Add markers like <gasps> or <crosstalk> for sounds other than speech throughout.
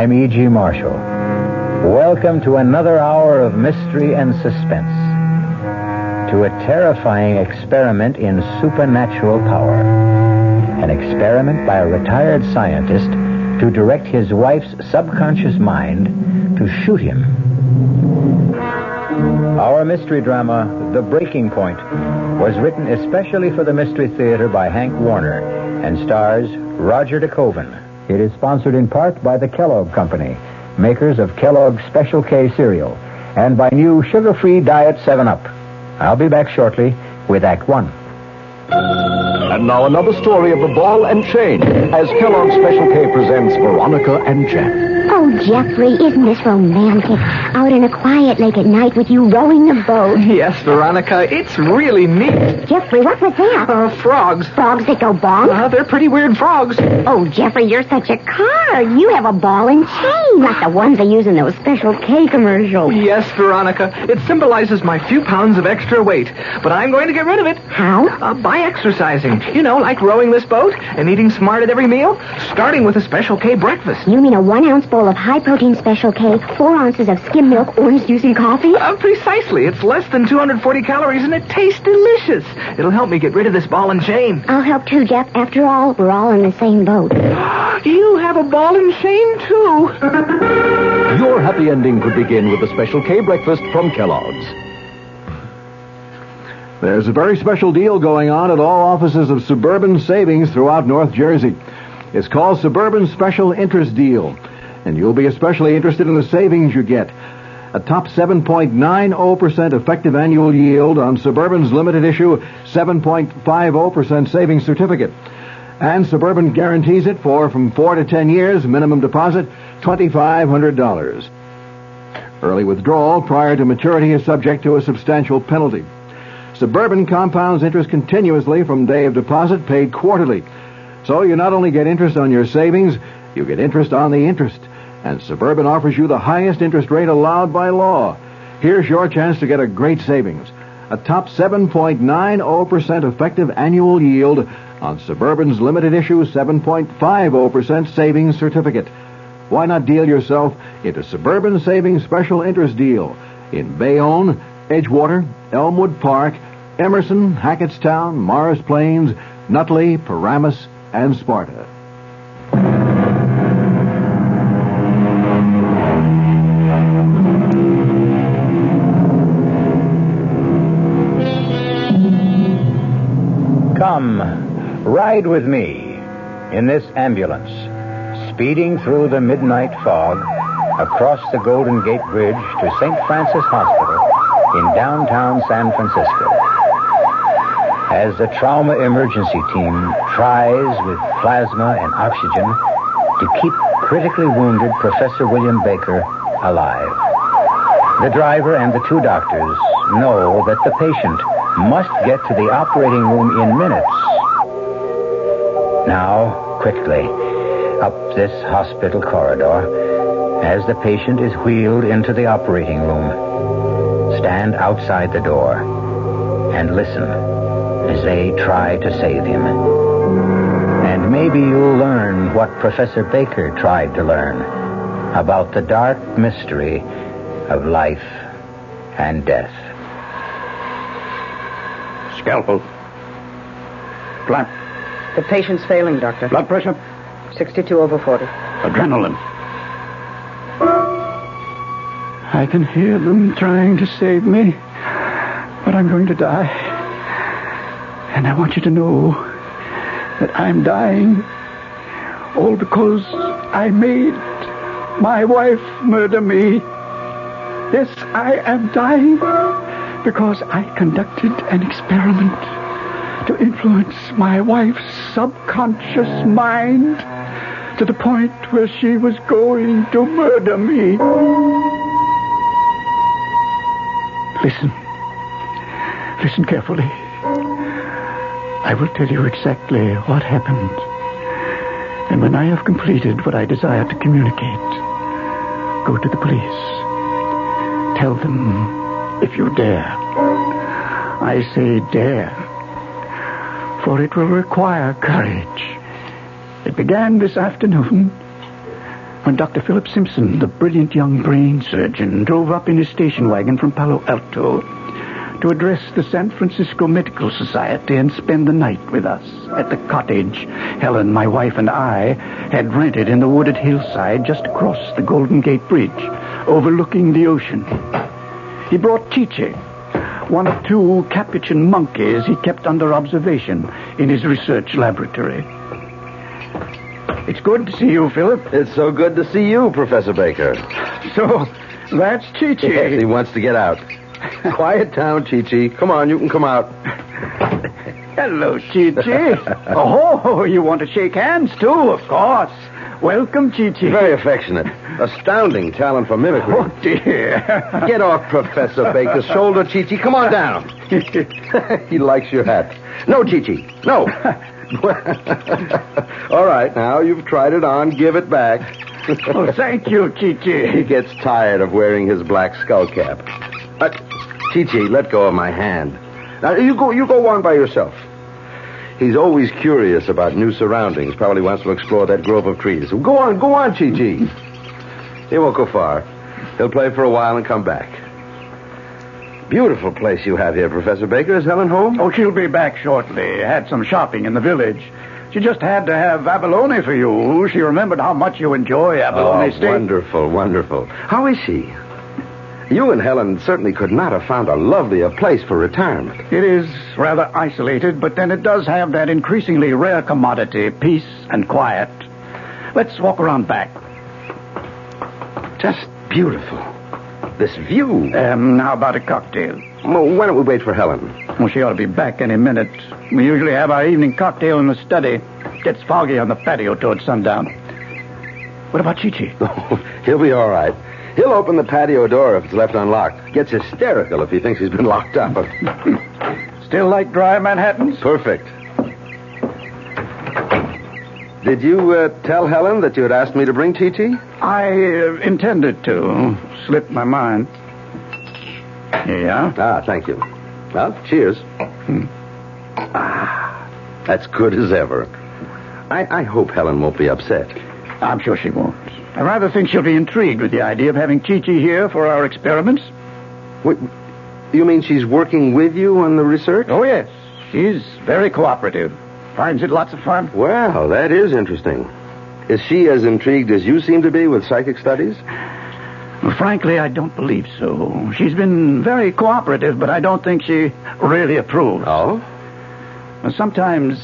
I'm E.G. Marshall. Welcome to another hour of mystery and suspense. To a terrifying experiment in supernatural power. An experiment by a retired scientist to direct his wife's subconscious mind to shoot him. Our mystery drama, The Breaking Point, was written especially for the Mystery Theater by Hank Warner and stars Roger DeKoven. It is sponsored in part by the Kellogg Company, makers of Kellogg's Special K cereal, and by new sugar-free Diet 7-Up. I'll be back shortly with Act One. And now another story of the ball and chain as Kellogg's Special K presents Veronica and Jeff. Oh, Jeffrey, isn't this romantic? Out in a quiet lake at night with you rowing the boat. Yes, Veronica, it's really neat. Jeffrey, what was that? Uh, frogs. Frogs that go bonk? Uh, they're pretty weird frogs. Oh, Jeffrey, you're such a card. You have a ball and chain, like the ones they use in those special K commercials. Yes, Veronica, it symbolizes my few pounds of extra weight. But I'm going to get rid of it. How? Uh, by exercising. You know, like rowing this boat and eating smart at every meal, starting with a Special K breakfast. You mean a one-ounce bowl of high-protein special K, four ounces of skim milk, orange juice, and coffee? Uh, precisely. It's less than 240 calories and it tastes delicious. It'll help me get rid of this ball and chain. I'll help too, Jeff. After all, we're all in the same boat. <gasps> You have a ball and chain, too. <laughs> Your happy ending could begin with a Special K breakfast from Kellogg's. There's a very special deal going on at all offices of Suburban Savings throughout North Jersey. It's called Suburban Special Interest Deal, and you'll be especially interested in the savings you get. A top 7.90% effective annual yield on Suburban's limited issue 7.50% savings certificate. And Suburban guarantees it for from 4 to 10 years, minimum deposit $2,500. Early withdrawal prior to maturity is subject to a substantial penalty. Suburban compounds interest continuously from day of deposit paid quarterly. So you not only get interest on your savings, you get interest on the interest. And Suburban offers you the highest interest rate allowed by law. Here's your chance to get a great savings. A top 7.90% effective annual yield on Suburban's limited issue 7.50% savings certificate. Why not deal yourself into Suburban Savings Special Interest Deal in Bayonne, Edgewater, Elmwood Park, Emerson, Hackettstown, Morris Plains, Nutley, Paramus, and Sparta. Come, ride with me in this ambulance, speeding through the midnight fog across the Golden Gate Bridge to St. Francis Hospital in downtown San Francisco. As the trauma emergency team tries with plasma and oxygen to keep critically wounded Professor William Baker alive. The driver and the two doctors know that the patient must get to the operating room in minutes. Now, quickly, up this hospital corridor, as the patient is wheeled into the operating room, stand outside the door and listen as they try to save him. And maybe you'll learn what Professor Baker tried to learn about the dark mystery of life and death. Scalpel. Flap. The patient's failing, Doctor. Blood pressure. 62 over 40. Adrenaline. I can hear them trying to save me, but I'm going to die. And I want you to know that I'm dying all because I made my wife murder me. Yes, I am dying because I conducted an experiment to influence my wife's subconscious mind to the point where she was going to murder me. Listen. Listen carefully. I will tell you exactly what happened. And when I have completed what I desire to communicate, go to the police. Tell them, if you dare. I say dare. for it will require courage. It began this afternoon when Dr. Philip Simpson, the brilliant young brain surgeon, drove up in his station wagon from Palo Alto to address the San Francisco Medical Society and spend the night with us at the cottage Helen, my wife, and I had rented in the wooded hillside just across the Golden Gate Bridge, overlooking the ocean. He brought Chiche, one of two capuchin monkeys he kept under observation in his research laboratory. It's good to see you, Philip. It's so good to see you, Professor Baker. So, that's Chichi. Yes, he wants to get out. <laughs> Quiet town, Chi-Chi. Come on, you can come out. Hello, Chichi. <laughs> oh, you want to shake hands, too, of course. Welcome, Chichi. Very affectionate. Astounding talent for mimicry. Oh, dear. <laughs> Get off Professor Baker's shoulder, Chi-Chi. Come on down. <laughs> he likes your hat. No, Chi-Chi. No. <laughs> All right, now you've tried it on. Give it back. oh, thank you, Chichi. He gets tired of wearing his black skull cap. Uh, Chi-Chi, let go of my hand. Now, you go, you go on by yourself. He's always curious about new surroundings. Probably wants to explore that grove of trees. Go on, go on, Chi-Chi. He won't go far. He'll play for a while and come back. Beautiful place you have here, Professor Baker. Is Helen home? Oh, she'll be back shortly. Had some shopping in the village. She just had to have abalone for you. She remembered how much you enjoy abalone Oh, steak. wonderful, wonderful. How is she? You and Helen certainly could not have found a lovelier place for retirement. It is rather isolated, but then it does have that increasingly rare commodity, peace and quiet. Let's walk around back. Just beautiful. This view. Um, how about a cocktail? Well, why don't we wait for Helen? Well, she ought to be back any minute. We usually have our evening cocktail in the study. Gets foggy on the patio towards sundown. What about Chichi? <laughs> Oh, he'll be all right. He'll open the patio door if it's left unlocked. Gets hysterical if he thinks he's been locked up. <laughs> Still like dry Manhattans? Perfect. Did you uh, tell Helen that you had asked me to bring Chi-Chi? I uh, intended to. Slipped my mind. Are. Ah, thank you. Well, cheers. Ah, that's good as ever. I, I hope Helen won't be upset. I'm sure she won't. I rather think she'll be intrigued with the idea of having Chi-Chi here for our experiments. What, you mean she's working with you on the research? Oh, yes. She's very cooperative. Finds it lots of fun. Well, that is interesting. Is she as intrigued as you seem to be with psychic studies? Well, frankly, I don't believe so. She's been very cooperative, but I don't think she really approves. Oh? Well, Sometimes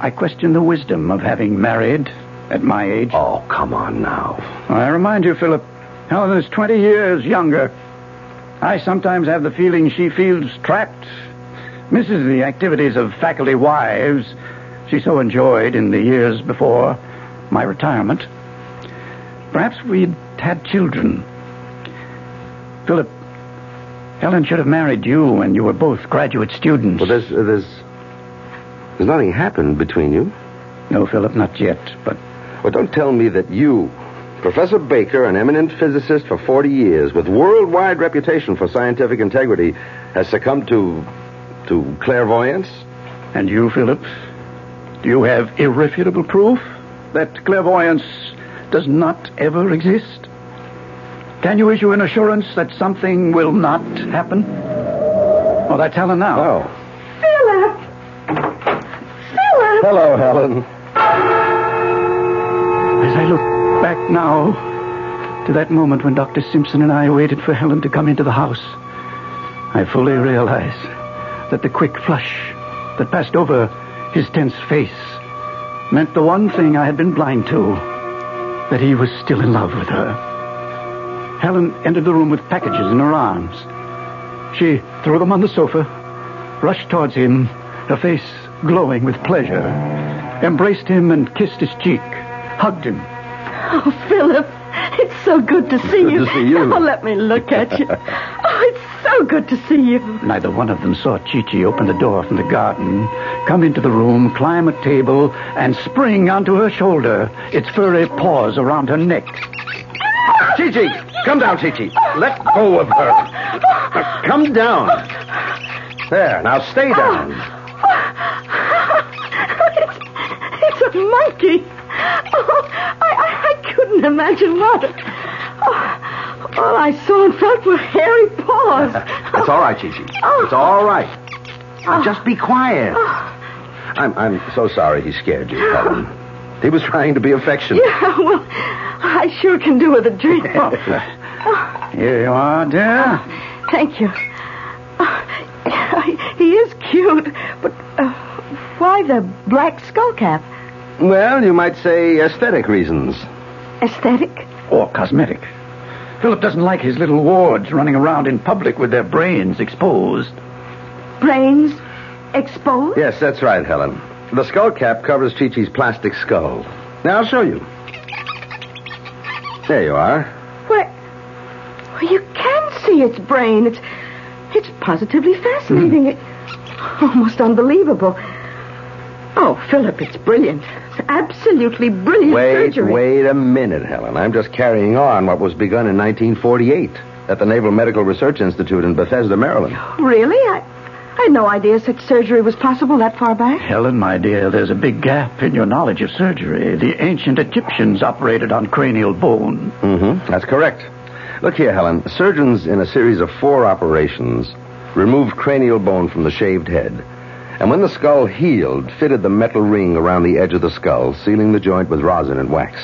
I question the wisdom of having married at my age. Oh, come on now. I remind you, Philip, Helen is 20 years younger. I sometimes have the feeling she feels trapped, misses the activities of faculty wives she so enjoyed in the years before my retirement. Perhaps we'd had children. Philip, Helen should have married you when you were both graduate students. Well, there's, uh, there's, there's nothing happened between you. No, Philip, not yet, but Well, don't tell me that you, Professor Baker, an eminent physicist for 40 years, with worldwide reputation for scientific integrity, has succumbed to, to clairvoyance? And you, Philip? Do you have irrefutable proof that clairvoyance does not ever exist? Can you issue an assurance that something will not happen? Oh, that's Helen now. Oh. Philip! Philip! Hello, Helen. As I look back now to that moment when Dr. Simpson and I waited for Helen to come into the house, I fully realize that the quick flush that passed over his tense face meant the one thing I had been blind to that he was still in love with her. Helen entered the room with packages in her arms. She threw them on the sofa, rushed towards him, her face glowing with pleasure, embraced him and kissed his cheek, hugged him. Oh, Philip, it's so good to see Good you. to see you. Oh, let me look at you. <laughs> Oh, it's so good to see you. Neither one of them saw Chi-Chi open the door from the garden, come into the room, climb a table, and spring onto her shoulder, its furry paws around her neck. Chi-Chi, come down, Chi-Chi. Let go of her. Now, come down. There, now stay down. It's, <laughs> it's a monkey. Oh, I, I, couldn't imagine what. Oh, all I saw and felt were hairy paws. That's all right, Chi-Chi. It's all right. Now, just be quiet. I'm, I'm so sorry he scared you, Helen. He was trying to be affectionate. Yeah, well, I sure can do with a drink. <laughs> Here you are, dear. Thank you. Uh, he is cute, but uh, why the black skull cap? Well, you might say aesthetic reasons. Aesthetic? Or cosmetic. Philip doesn't like his little wards running around in public with their brains exposed. Brains exposed? Yes, that's right, Helen. The skull cap covers Chi-Chi's plastic skull. Now, I'll show you. There you are. Why, well, you can see its brain. It's, it's positively fascinating. Hmm. It, almost unbelievable. Oh, Philip, it's brilliant. It's absolutely brilliant Wait, surgery. wait a minute, Helen. I'm just carrying on what was begun in 1948 at the Naval Medical Research Institute in Bethesda, Maryland. Really? I, I had no idea such surgery was possible that far back. Helen, my dear, there's a big gap in your knowledge of surgery. The ancient Egyptians operated on cranial bone. Mm-hmm. That's correct. Look here, Helen. Surgeons in a series of four operations removed cranial bone from the shaved head. And when the skull healed, fitted the metal ring around the edge of the skull, sealing the joint with rosin and wax.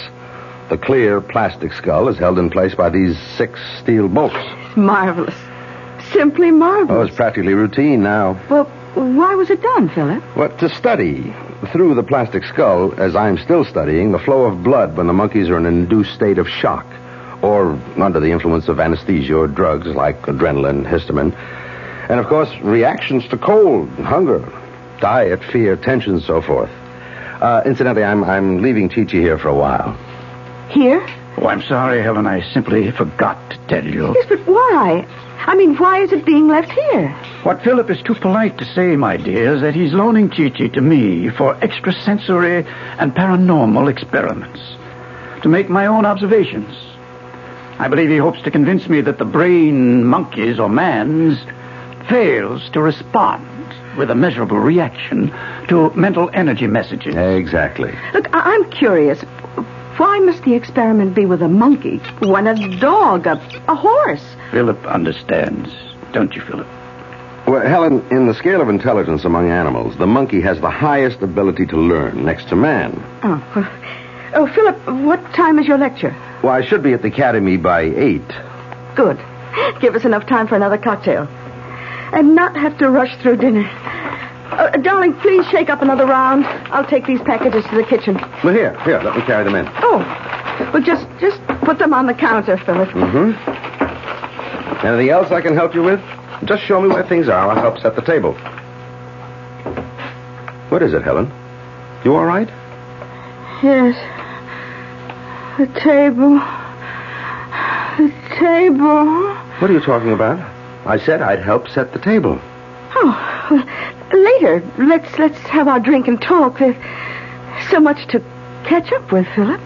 The clear plastic skull is held in place by these six steel bolts. Marvelous. Simply marvelous. Oh, it's practically routine now. Well, why was it done, Philip? What to study through the plastic skull, as I'm still studying, the flow of blood when the monkeys are in an induced state of shock, or under the influence of anesthesia or drugs like adrenaline, histamine, and of course reactions to cold, hunger, diet, fear, tension, so forth. Uh, incidentally, I'm I'm leaving Chi Chi here for a while. Here? Oh, I'm sorry, Helen. I simply forgot to tell you. Yes, but why? I mean, why is it being left here? What Philip is too polite to say, my dear, is that he's loaning Chi-Chi to me for extrasensory and paranormal experiments. To make my own observations. I believe he hopes to convince me that the brain monkeys or man's fails to respond with a measurable reaction to mental energy messages. Exactly. Look, I- I'm curious. Why must the experiment be with a monkey when a dog, a, a horse? Philip understands, don't you, Philip? Well, Helen, in the scale of intelligence among animals, the monkey has the highest ability to learn next to man. Oh, well- oh, Philip, what time is your lecture? Well, I should be at the academy by eight. Good. Give us enough time for another cocktail. And not have to rush through dinner. Uh, darling, please shake up another round. I'll take these packages to the kitchen. Well, here, here, let me carry them in. Oh, well, just just put them on the counter, Philip. Mm-hmm. Anything else I can help you with? Just show me where things are. I'll help set the table. What is it, Helen? You all right? Yes. The table. The table. What are you talking about? I said I'd help set the table. Oh, well, later. Let's let's have our drink and talk. There's so much to catch up with, Philip.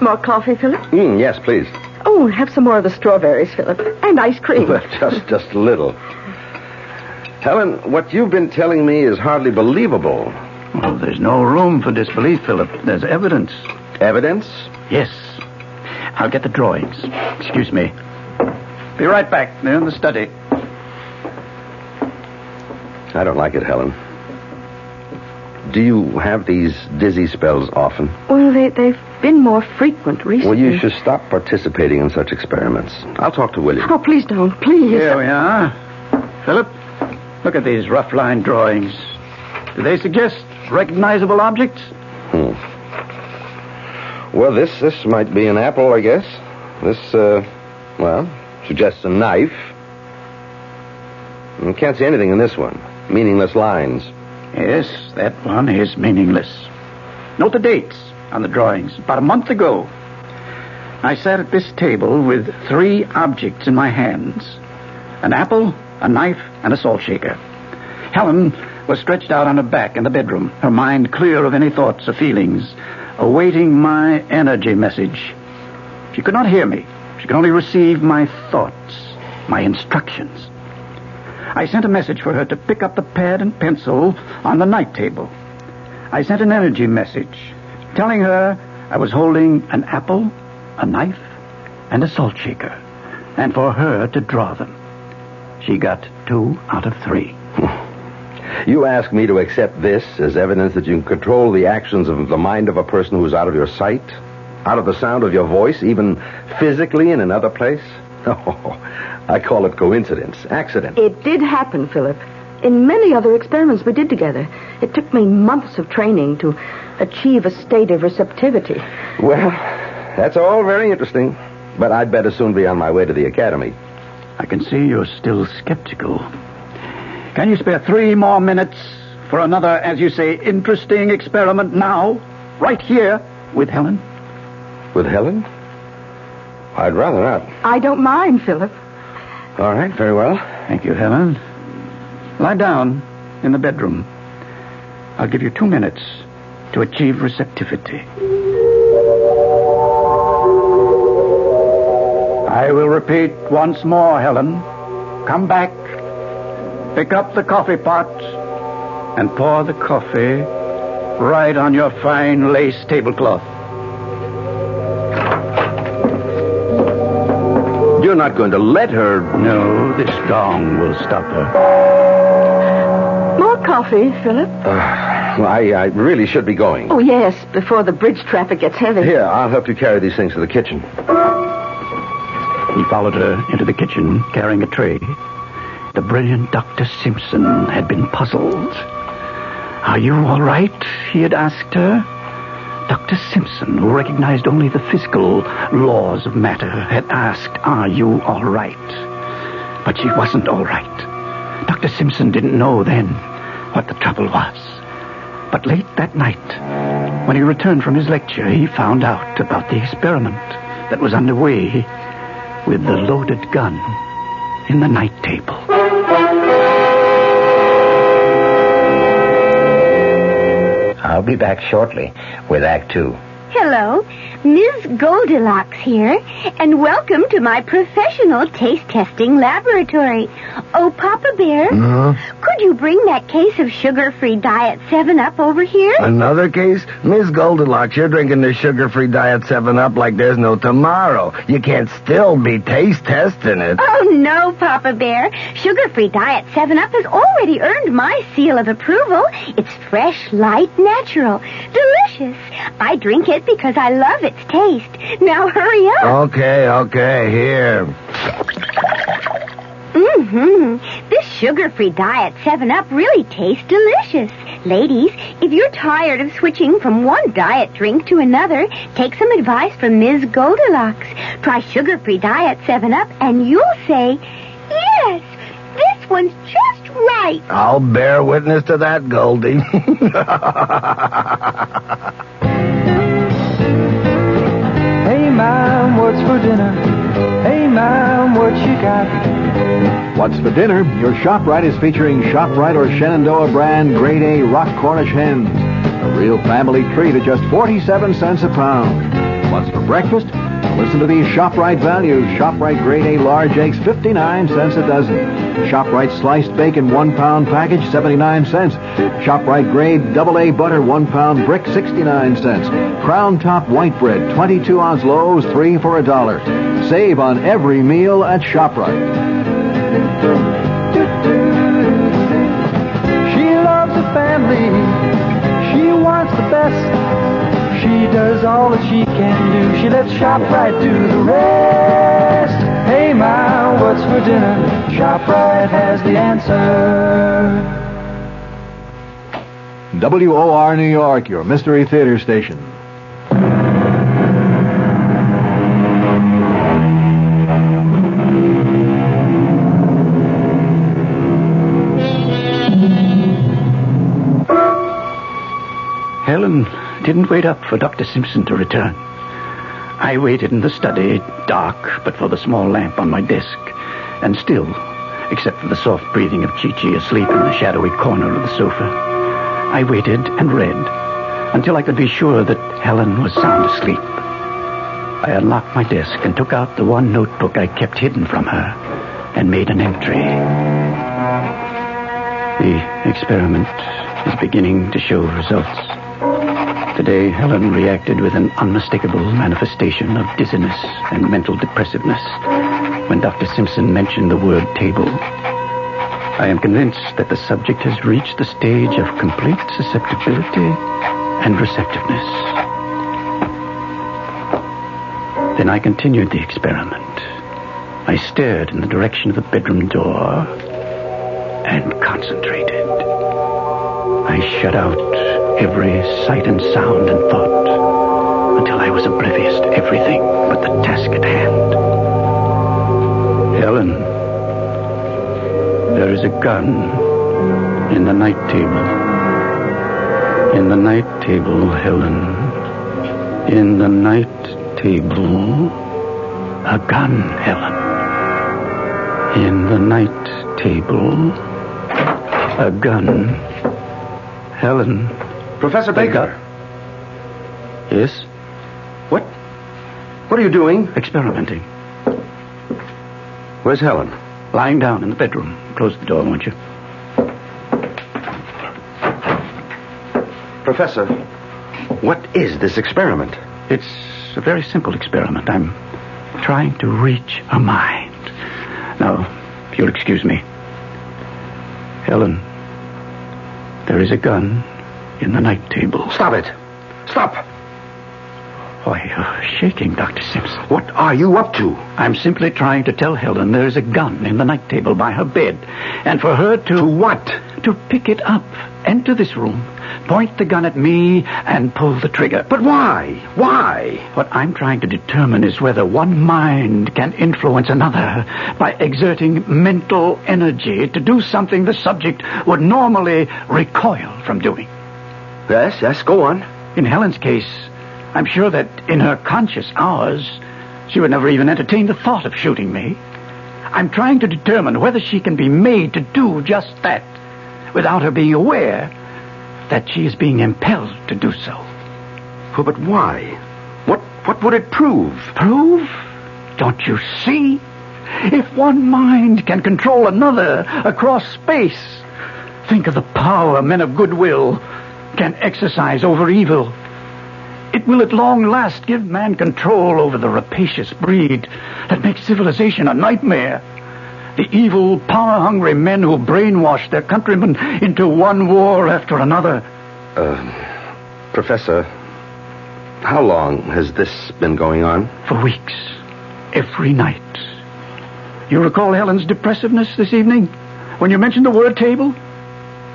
More coffee, Philip? Mm, yes, please. Oh, have some more of the strawberries, Philip. And ice cream. Well, <laughs> just, just a little. Helen, what you've been telling me is hardly believable. Well, there's no room for disbelief, Philip. There's evidence. Evidence? Yes. I'll get the drawings. Excuse me. Be right back. They're in the study. I don't like it, Helen. Do you have these dizzy spells often? Well, they, they've been more frequent recently. Well, you should stop participating in such experiments. I'll talk to William. Oh, please don't. Please. Here we are. Philip, look at these rough line drawings. Do they suggest recognizable objects? Hmm. Well, this this might be an apple, I guess. This, uh, well, suggests a knife. I can't see anything in this one. Meaningless lines. Yes, that one is meaningless. Note the dates on the drawings. About a month ago, I sat at this table with three objects in my hands an apple, a knife, and a salt shaker. Helen was stretched out on her back in the bedroom, her mind clear of any thoughts or feelings, awaiting my energy message. She could not hear me. She could only receive my thoughts, my instructions. I sent a message for her to pick up the pad and pencil on the night table. I sent an energy message telling her I was holding an apple, a knife, and a salt shaker, and for her to draw them. She got two out of three. <laughs> You ask me to accept this as evidence that you can control the actions of the mind of a person who's out of your sight? Out of the sound of your voice, even physically in another place? <laughs> Oh, I call it coincidence, accident. It did happen, Philip. In many other experiments we did together. It took me months of training to achieve a state of receptivity. Well, that's all very interesting. But I'd better soon be on my way to the academy. I can see you're still skeptical. Can you spare three more minutes for another, as you say, interesting experiment now? Right here with Helen? With Helen? I'd rather not. I don't mind, Philip. All right, very well. Thank you, Helen. Lie down in the bedroom. I'll give you two minutes to achieve receptivity. I will repeat once more, Helen. Come back, pick up the coffee pot, and pour the coffee right on your fine lace tablecloth. You're not going to let her. No, this gong will stop her. More coffee, Philip? Uh, well, I, I really should be going. Oh, yes, before the bridge traffic gets heavy. Here, I'll help you carry these things to the kitchen. He followed her into the kitchen, carrying a tray. The brilliant Dr. Simpson had been puzzled. Are you all right? He had asked her. Dr. Simpson, who recognized only the physical laws of matter, had asked, Are you all right? But she wasn't all right. Dr. Simpson didn't know then what the trouble was. But late that night, when he returned from his lecture, he found out about the experiment that was underway with the loaded gun in the night table. I'll be back shortly with Act Two. Hello, Ms. Goldilocks here, and welcome to my professional taste testing laboratory. Oh, Papa Bear, uh-huh. could you bring that case of sugar-free diet 7-Up over here? Another case? Miss Goldilocks, you're drinking the sugar-free diet 7-Up like there's no tomorrow. You can't still be taste testing it. Oh, no, Papa Bear. Sugar-free diet 7-Up has already earned my seal of approval. It's fresh, light, natural, delicious. I drink it because I love its taste. Now hurry up. Okay, okay, here. Mm-hmm. This sugar-free diet 7-Up really tastes delicious. Ladies, if you're tired of switching from one diet drink to another, take some advice from Ms. Goldilocks. Try sugar-free diet 7-Up and you'll say, yes, this one's just right. I'll bear witness to that, Goldie. <laughs> Mom, what's for dinner? Hey, Mom, what you got? What's for dinner? Your ShopRite is featuring ShopRite or Shenandoah brand grade A rock Cornish hens. A real family treat at just 47 cents a pound. What's for breakfast? Listen to these ShopRite values. ShopRite grade A large eggs, 59 cents a dozen. ShopRite sliced bacon, one pound package, 79 cents. ShopRite grade double A butter, one pound brick, 69 cents. Crown top white bread, 22 ounce loaves, three for a dollar. Save on every meal at ShopRite. She loves the family. She wants the best. She does all that she can do. She lets ShopRite do the rest. Hey, Ma, what's for dinner? ShopRite has the answer. WOR New York, your mystery theater station. Didn't wait up for Dr. Simpson to return. I waited in the study, dark but for the small lamp on my desk, and still, except for the soft breathing of Chi-Chi asleep in the shadowy corner of the sofa. I waited and read until I could be sure that Helen was sound asleep. I unlocked my desk and took out the one notebook I kept hidden from her and made an entry. The experiment is beginning to show results. Today, Helen reacted with an unmistakable manifestation of dizziness and mental depressiveness when Dr. Simpson mentioned the word table. I am convinced that the subject has reached the stage of complete susceptibility and receptiveness. Then I continued the experiment. I stared in the direction of the bedroom door and concentrated. I shut out every sight and sound and thought until I was oblivious to everything but the task at hand. Helen, there is a gun in the night table. In the night table, Helen. In the night table. A gun, Helen. In the night table. A gun. Helen. Professor Baker. Yes? What? What are you doing? Experimenting. Where's Helen? Lying down in the bedroom. Close the door, won't you? Professor, what is this experiment? It's a very simple experiment. I'm trying to reach her mind. Now, if you'll excuse me. Helen, there is a gun in the night table. Stop it. Stop. Why, you're shaking, Dr. Simpson. What are you up to? I'm simply trying to tell Helen there's a gun in the night table by her bed. And for her to. To what? To pick it up, enter this room, point the gun at me, and pull the trigger. But why? Why? What I'm trying to determine is whether one mind can influence another by exerting mental energy to do something the subject would normally recoil from doing. Yes, yes, go on. In Helen's case, I'm sure that in her conscious hours, she would never even entertain the thought of shooting me. I'm trying to determine whether she can be made to do just that without her being aware that she is being impelled to do so. Well, but why? What what would it prove? Prove? Don't you see? If one mind can control another across space, think of the power men of goodwill can exercise over evil. It will at long last give man control over the rapacious breed that makes civilization a nightmare. The evil, power-hungry men who brainwash their countrymen into one war after another. Uh, professor, how long has this been going on? For weeks. Every night. You recall Helen's depressiveness this evening? When you mentioned the word table?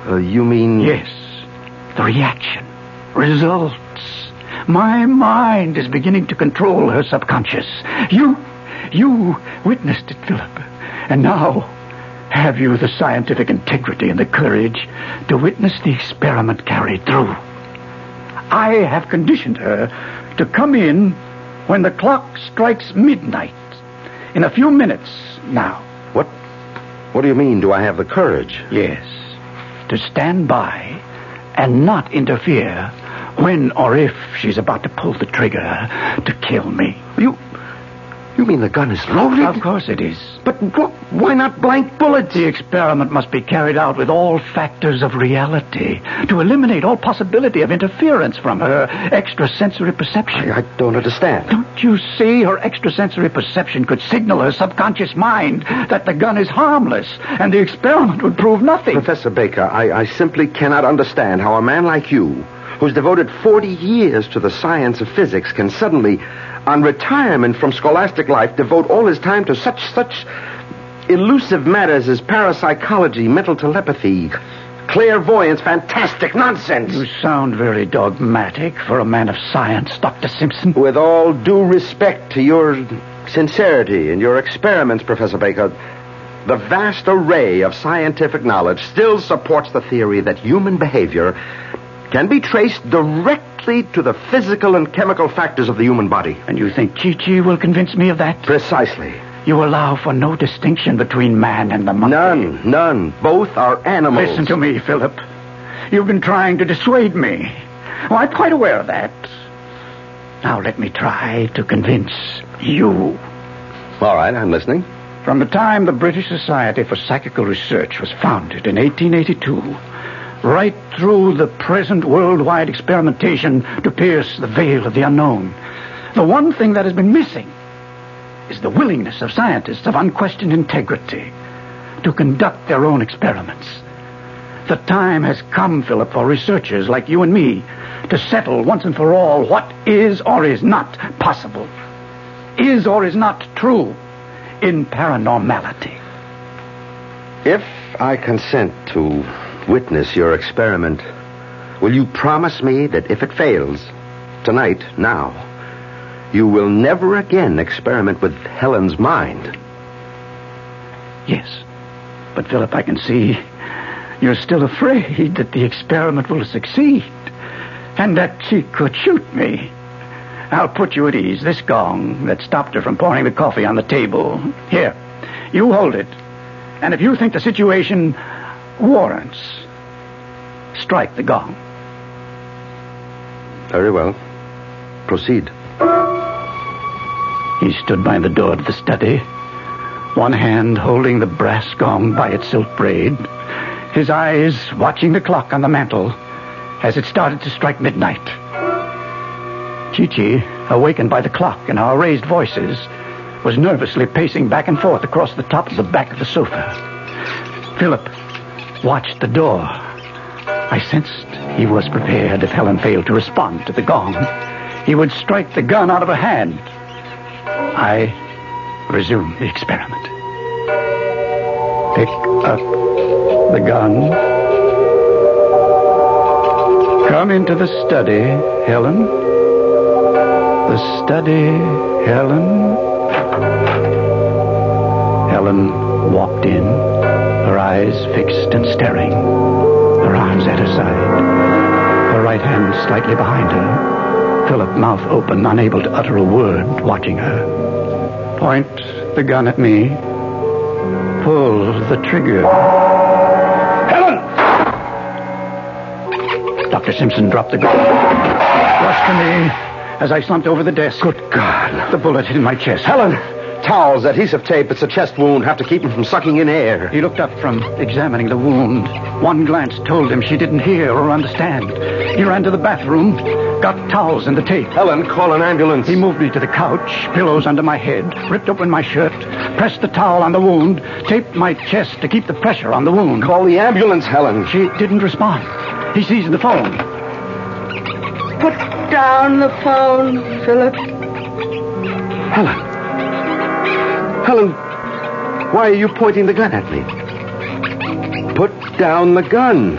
Uh, you mean... Yes. The reaction. Results. My mind is beginning to control her subconscious. You, you witnessed it, Philip. And now, have you the scientific integrity and the courage to witness the experiment carried through? I have conditioned her to come in when the clock strikes midnight. In a few minutes now. What? What do you mean, do I have the courage? Yes. To stand by and not interfere when or if she's about to pull the trigger to kill me. You. You mean the gun is loaded? Of course it is. But wh- why not blank bullets? The experiment must be carried out with all factors of reality to eliminate all possibility of interference from her extrasensory perception. I, I don't understand. Don't you see? Her extrasensory perception could signal her subconscious mind that the gun is harmless, and the experiment would prove nothing. Professor Baker, I, I simply cannot understand how a man like you, who's devoted 40 years to the science of physics, can suddenly, on retirement from scholastic life, devote all his time to such, such elusive matters as parapsychology, mental telepathy, clairvoyance, fantastic nonsense. You sound very dogmatic for a man of science, Dr. Simpson. With all due respect to your sincerity and your experiments, Professor Baker, the vast array of scientific knowledge still supports the theory that human behavior can be traced directly to the physical and chemical factors of the human body. And you think Chi-Chi will convince me of that? Precisely. You allow for no distinction between man and the monkey. None, none. Both are animals. Listen to me, Philip. You've been trying to dissuade me. Oh, I'm quite aware of that. Now let me try to convince you. All right, I'm listening. From the time the British Society for Psychical Research was founded in 1882, right through the present worldwide experimentation to pierce the veil of the unknown, the one thing that has been missing is the willingness of scientists of unquestioned integrity to conduct their own experiments. The time has come, Philip, for researchers like you and me to settle once and for all what is or is not possible, is or is not true in paranormality. If I consent to witness your experiment, will you promise me that if it fails, tonight, now, you will never again experiment with Helen's mind? Yes. But, Philip, I can see you're still afraid that the experiment will succeed and that she could shoot me. I'll put you at ease. This gong that stopped her from pouring the coffee on the table. Here, you hold it. And if you think the situation warrants, strike the gong. Very well. Proceed. He stood by the door of the study, one hand holding the brass gong by its silk braid, his eyes watching the clock on the mantel as it started to strike midnight. Chi-Chi, awakened by the clock and our raised voices, was nervously pacing back and forth across the top of the back of the sofa. Philip watched the door. I sensed he was prepared if Helen failed to respond to the gong. He would strike the gun out of her hand. I resumed the experiment. Pick up the gun. Come into the study, Helen. The study, Helen. Helen walked in, her eyes fixed and staring, her arms at her side, her right hand slightly behind her. Philip, mouth open, unable to utter a word, watching her. Point the gun at me. Pull the trigger. Helen! Dr. Simpson dropped the gun. Rushed to me as I slumped over the desk. Good God. The bullet hit in my chest. Helen! Towels, adhesive tape. It's a chest wound. Have to keep him from sucking in air. He looked up from examining the wound. One glance told him she didn't hear or understand. He ran to the bathroom, got towels and the tape. Helen, call an ambulance. He moved me to the couch, pillows under my head, ripped open my shirt, pressed the towel on the wound, taped my chest to keep the pressure on the wound. Call the ambulance, Helen. She didn't respond. He seized the phone. Put down the phone, Philip. Helen. Helen, why are you pointing the gun at me? Put down the gun.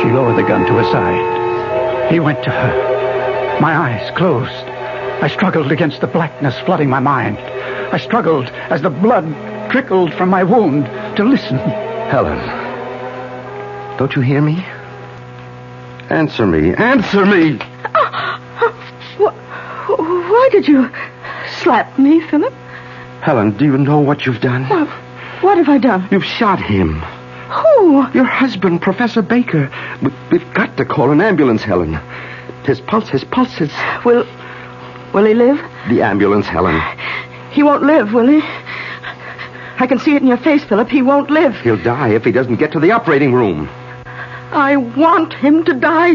She lowered the gun to her side. He went to her. My eyes closed. I struggled against the blackness flooding my mind. I struggled as the blood trickled from my wound to listen. Helen, don't you hear me? Answer me. Answer me. Uh, why did you slap me, Philip? Helen, do you know what you've done? What, what have I done? You've shot him. Who? Your husband, Professor Baker. We, we've got to call an ambulance, Helen. His pulse, his pulse is. Will. Will he live? The ambulance, Helen. He won't live, will he? I can see it in your face, Philip. He won't live. He'll die if he doesn't get to the operating room. I want him to die.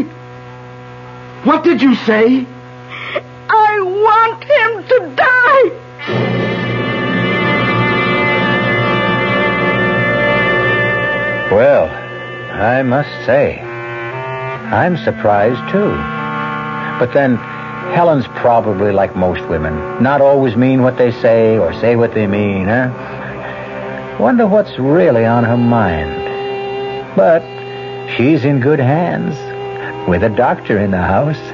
What did you say? I want him to die. Well, I must say, I'm surprised too. But then, Helen's probably like most women, not always mean what they say or say what they mean, huh? Wonder what's really on her mind. But she's in good hands, with a doctor in the house.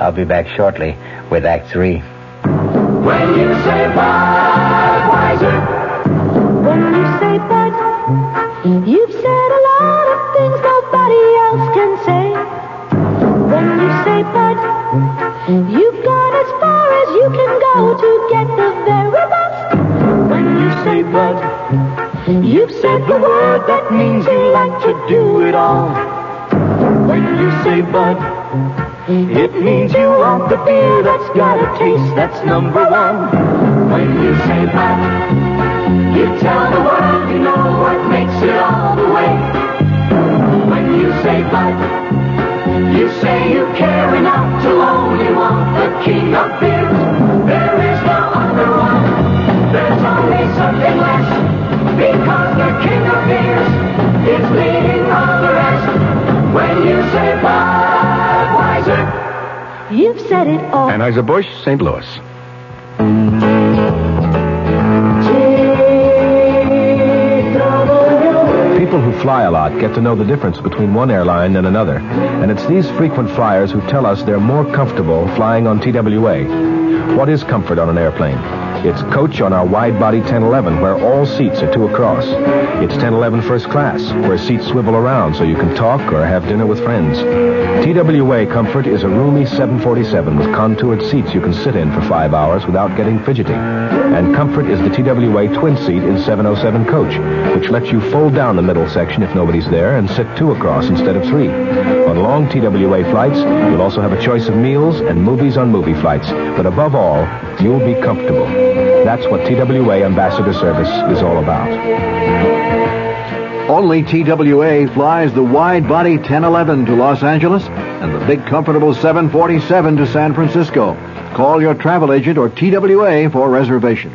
I'll be back shortly with Act Three. When you say Budweiser, When you say Bud, you've said a lot of things nobody else can say. When you say Bud, you've gone as far as you can go to get the very best. When you say Bud, you've said the word that means you like to do it all. When you say Bud, it means you want the beer that's got a taste that's number one. When you say but, you tell the world you know what makes it all the way. When you say but, you say you care enough to only want the king of beers. There is no other one. There's only something less. Because the king of beers is leading all the rest. When you say Budweiser, You've said it all. Anheuser-Busch, St. Louis. People who fly a lot get to know the difference between one airline and another, and it's these frequent flyers who tell us they're more comfortable flying on TWA. What is comfort on an airplane? It's coach on our wide-body 1011, where all seats are two across. It's 1011 first class, where seats swivel around so you can talk or have dinner with friends. TWA Comfort is a roomy 747 with contoured seats you can sit in for five hours without getting fidgety. And Comfort is the TWA twin seat in 707 coach, which lets you fold down the middle section if nobody's there and sit two across instead of three. On long TWA flights, you'll also have a choice of meals and movies on movie flights. But above all, you'll be comfortable. That's what TWA Ambassador Service is all about. Only TWA flies the wide-body 1011 to Los Angeles and the big comfortable 747 to San Francisco. Call your travel agent or TWA for reservations.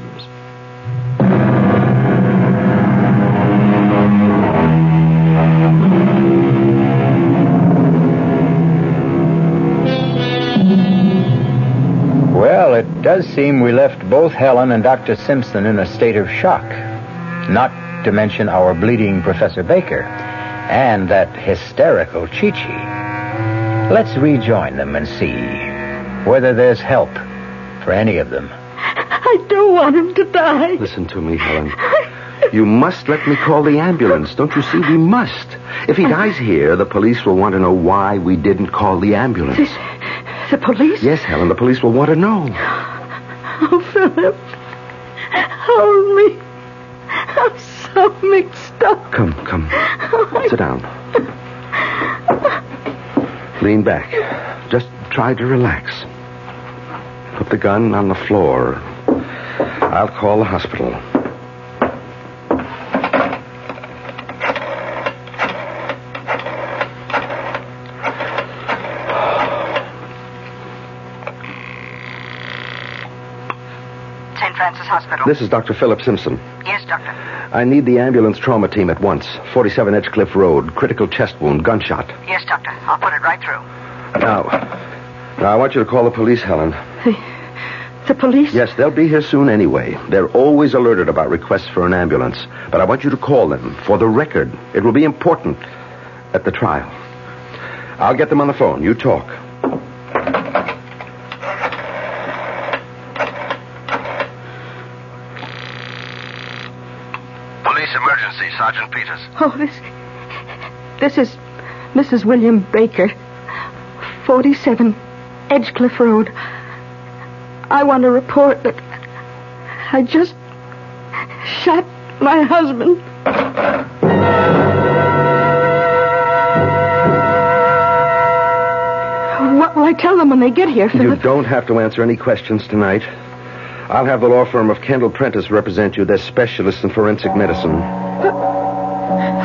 Well, it does seem we left both Helen and Dr. Simpson in a state of shock. Not to mention our bleeding Professor Baker and that hysterical Chi Chi. Let's rejoin them and see whether there's help for any of them. I don't want him to die. Listen to me, Helen. You must let me call the ambulance. Don't you see? We must. If he dies here, the police will want to know why we didn't call the ambulance. This, the police? Yes, Helen, the police will want to know. Oh, Philip. Hold me. I'm so mixed up. Come, come. Oh. Sit down. Lean back. Just try to relax. Put the gun on the floor. I'll call the hospital. St. Francis Hospital. This is Dr. Philip Simpson. Yes, doctor. I need the ambulance trauma team at once. 47 Edgecliff Road. Critical chest wound. Gunshot. Yes, doctor. I'll put it right through. Now, now I want you to call the police, Helen. <laughs> The police? Yes, they'll be here soon anyway. They're always alerted about requests for an ambulance. But I want you to call them for the record. It will be important at the trial. I'll get them on the phone. You talk. Police emergency, Sergeant Peters. Oh, this. This is Mrs. William Baker, 47 Edgecliff Road. I want to report that I just shot my husband. What will I tell them when they get here, Philip? You don't have to answer any questions tonight. I'll have the law firm of Kendall Prentice represent you. They're specialists in forensic medicine.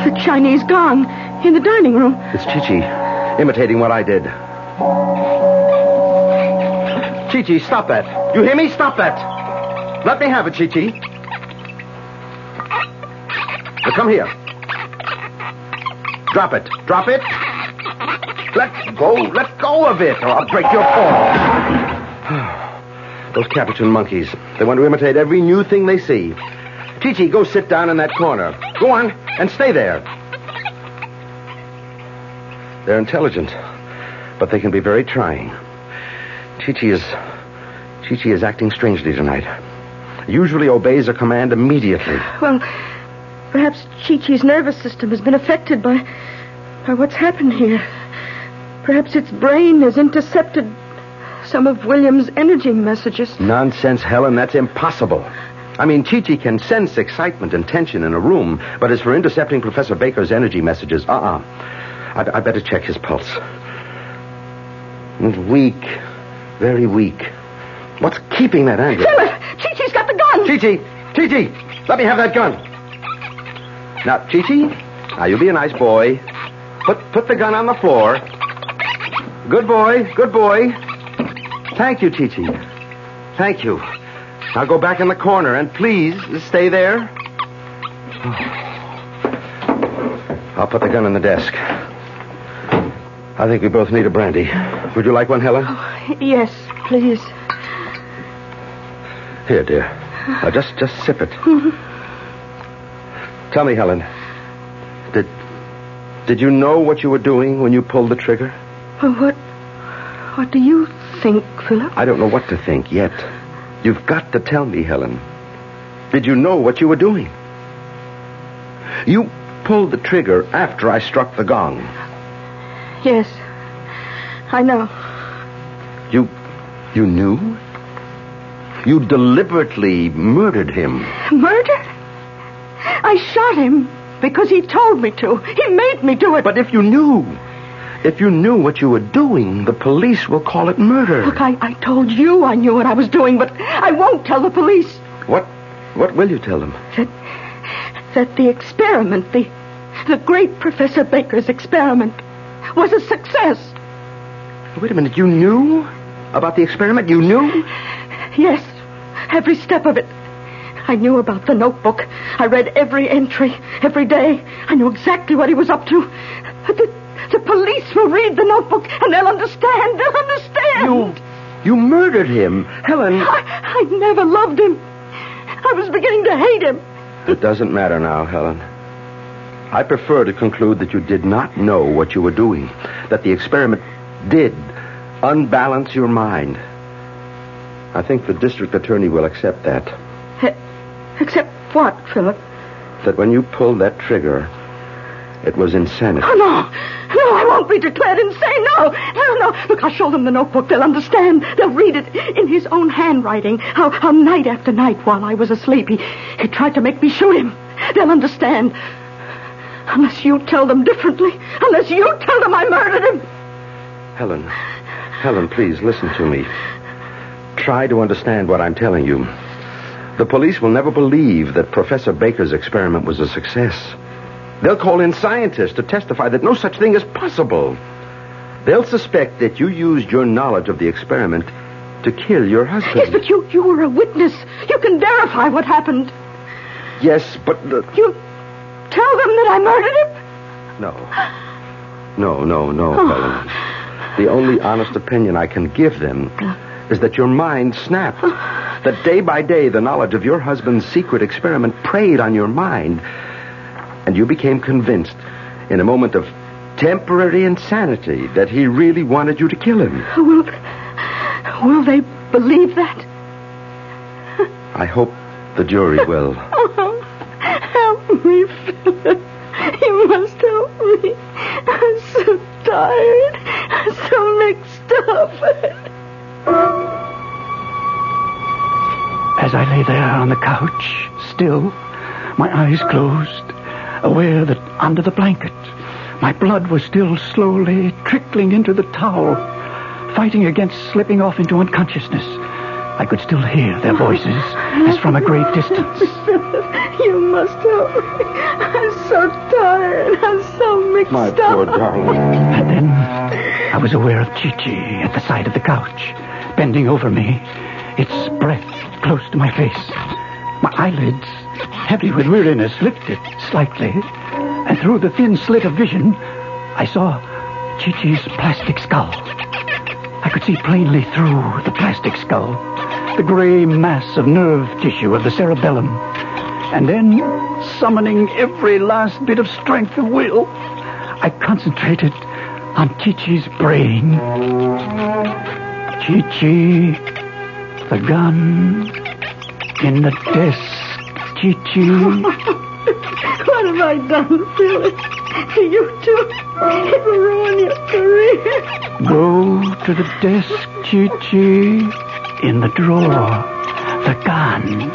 The Chinese gong in the dining room. It's Chi-Chi, imitating what I did. Chi-Chi, stop that. You hear me? Stop that. Let me have it, Chi-Chi. Now come here. Drop it. Drop it. Let go. Let go of it, or I'll break your paw. <sighs> Those Capuchin monkeys. They want to imitate every new thing they see. Chi-Chi, go sit down in that corner. Go on, and stay there. They're intelligent, but they can be very trying. Chi-Chi is... Chi-Chi is acting strangely tonight. Usually obeys a command immediately. Well, perhaps Chi-Chi's nervous system has been affected by, by what's happened here. Perhaps its brain has intercepted some of William's energy messages. Nonsense, Helen. That's impossible. I mean, Chi-Chi can sense excitement and tension in a room, but as for intercepting Professor Baker's energy messages, uh-uh. I'd, I'd better check his pulse. It's weak. Very weak. What's keeping that anger? Philip! Chi-Chi's got the gun! Chi-Chi! Chi-Chi! Let me have that gun. Now, Chi-Chi, now you be a nice boy. Put, put the gun on the floor. Good boy, good boy. Thank you, Chi-Chi. Thank you. Now go back in the corner and please stay there. I'll put the gun on the desk. I think we both need a brandy. Would you like one, Helen? Oh, yes, please. Here, dear. <laughs> Now just just sip it. Tell me, Helen. Did did you know what you were doing when you pulled the trigger? Well, what what do you think, Philip? I don't know what to think yet. You've got to tell me, Helen. Did you know what you were doing? You pulled the trigger after I struck the gong. Yes. I know. You you knew? You deliberately murdered him. Murder? I shot him because he told me to. He made me do it. But if you knew, if you knew what you were doing, the police will call it murder. Look, I, I told you I knew what I was doing, but I won't tell the police What what will you tell them? that that the experiment, the the great Professor Baker's experiment, was a success. Wait a minute, you knew about the experiment? You knew? Yes, every step of it. I knew about the notebook. I read every entry, every day. I knew exactly what he was up to. The, the police will read the notebook and they'll understand. They'll understand. You you murdered him. Helen, I, I never loved him. I was beginning to hate him. it doesn't matter now, Helen. I prefer to conclude that you did not know what you were doing, that the experiment did unbalance your mind. I think the district attorney will accept that. Accept what, Philip? That when you pulled that trigger, it was insanity. Oh, no. No, I won't be declared insane. No. No, no. Look, I'll show them the notebook. They'll understand. They'll read it in his own handwriting. How, how night after night while I was asleep, he, he tried to make me shoot him. They'll understand. Unless you tell them differently. Unless you tell them I murdered him. Helen, Helen, please listen to me. Try to understand what I'm telling you. The police will never believe that Professor Baker's experiment was a success. They'll call in scientists to testify that no such thing is possible. They'll suspect that you used your knowledge of the experiment to kill your husband. Yes, but you, you were a witness. You can verify what happened. Yes, but the... You tell them that I murdered him? No. No, no, no, Oh. Helen. The only honest opinion I can give them is that your mind snapped. That day by day, the knowledge of your husband's secret experiment preyed on your mind. And you became convinced, in a moment of temporary insanity, that he really wanted you to kill him. Will, will they believe that? I hope the jury will. <laughs> Oh, help me, Philip. You must help me. I'm so tired. I'm so mixed up. As I lay there on the couch, still, my eyes closed, aware that under the blanket, my blood was still slowly trickling into the towel, fighting against slipping off into unconsciousness. I could still hear their <laughs> voices as from a great distance. <laughs> You must help me. I'm so tired. I'm so mixed My up. poor darling. And then I was aware of Chi-Chi at the side of the couch, bending over me, its breath close to my face. My eyelids, heavy with weariness, lifted slightly, and through the thin slit of vision, I saw Chi-Chi's plastic skull. I could see plainly through the plastic skull, the gray mass of nerve tissue of the cerebellum. And then, summoning every last bit of strength of will, I concentrated on Chi-Chi's brain. Chi-Chi, the gun, in the desk, Chi-Chi. <laughs> What have I done, Philip? You too. It will ruin your career. Go to the desk, Chi-Chi, in the drawer, the gun.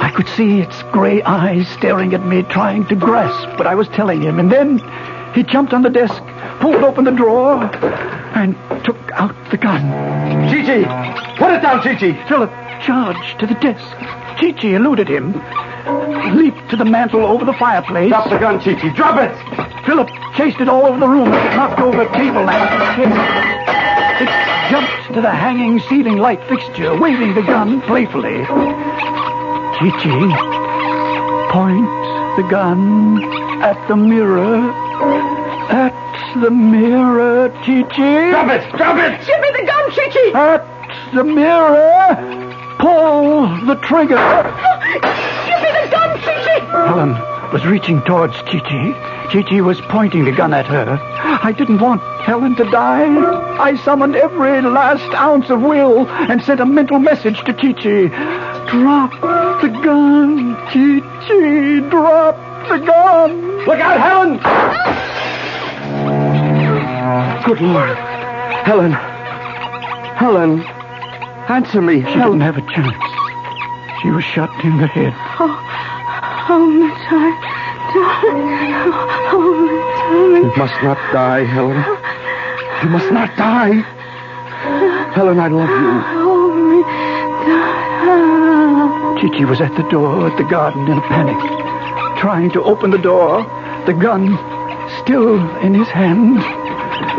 I could see its gray eyes staring at me, trying to grasp what I was telling him. And then he jumped on the desk, pulled open the drawer, and took out the gun. Chi-Chi! Put it down, Chi-Chi! Philip charged to the desk, Chi-Chi eluded him. Leaped to the mantel over the fireplace. Drop the gun, Chi-Chi. Drop it! Philip chased it all over the room. It knocked over a table lamp. It jumped to the hanging ceiling light fixture, waving the gun playfully. Chi-Chi points the gun at the mirror. At the mirror, Chi-Chi. Drop it! Drop it! Give me the gun, Chi-Chi! At the mirror. Pull the trigger. Give me the gun, Chi-Chi! Helen was reaching towards Chi-Chi. Chi-Chi was pointing the gun at her. I didn't want Helen to die. I summoned every last ounce of will and sent a mental message to Chi-Chi. Drop the gun, Chi-Chi. Drop the gun. Look out, Helen! Ah! Good Lord. Helen. Helen. Answer me. She didn't have a chance. She was shot in the head. Oh, oh, my darling. darling. Oh, my darling. You must not die, Helen. You must not die. Helen, I love you. Oh, my darling. Chi-Chi was at the door at the garden in a panic, trying to open the door, the gun still in his hand.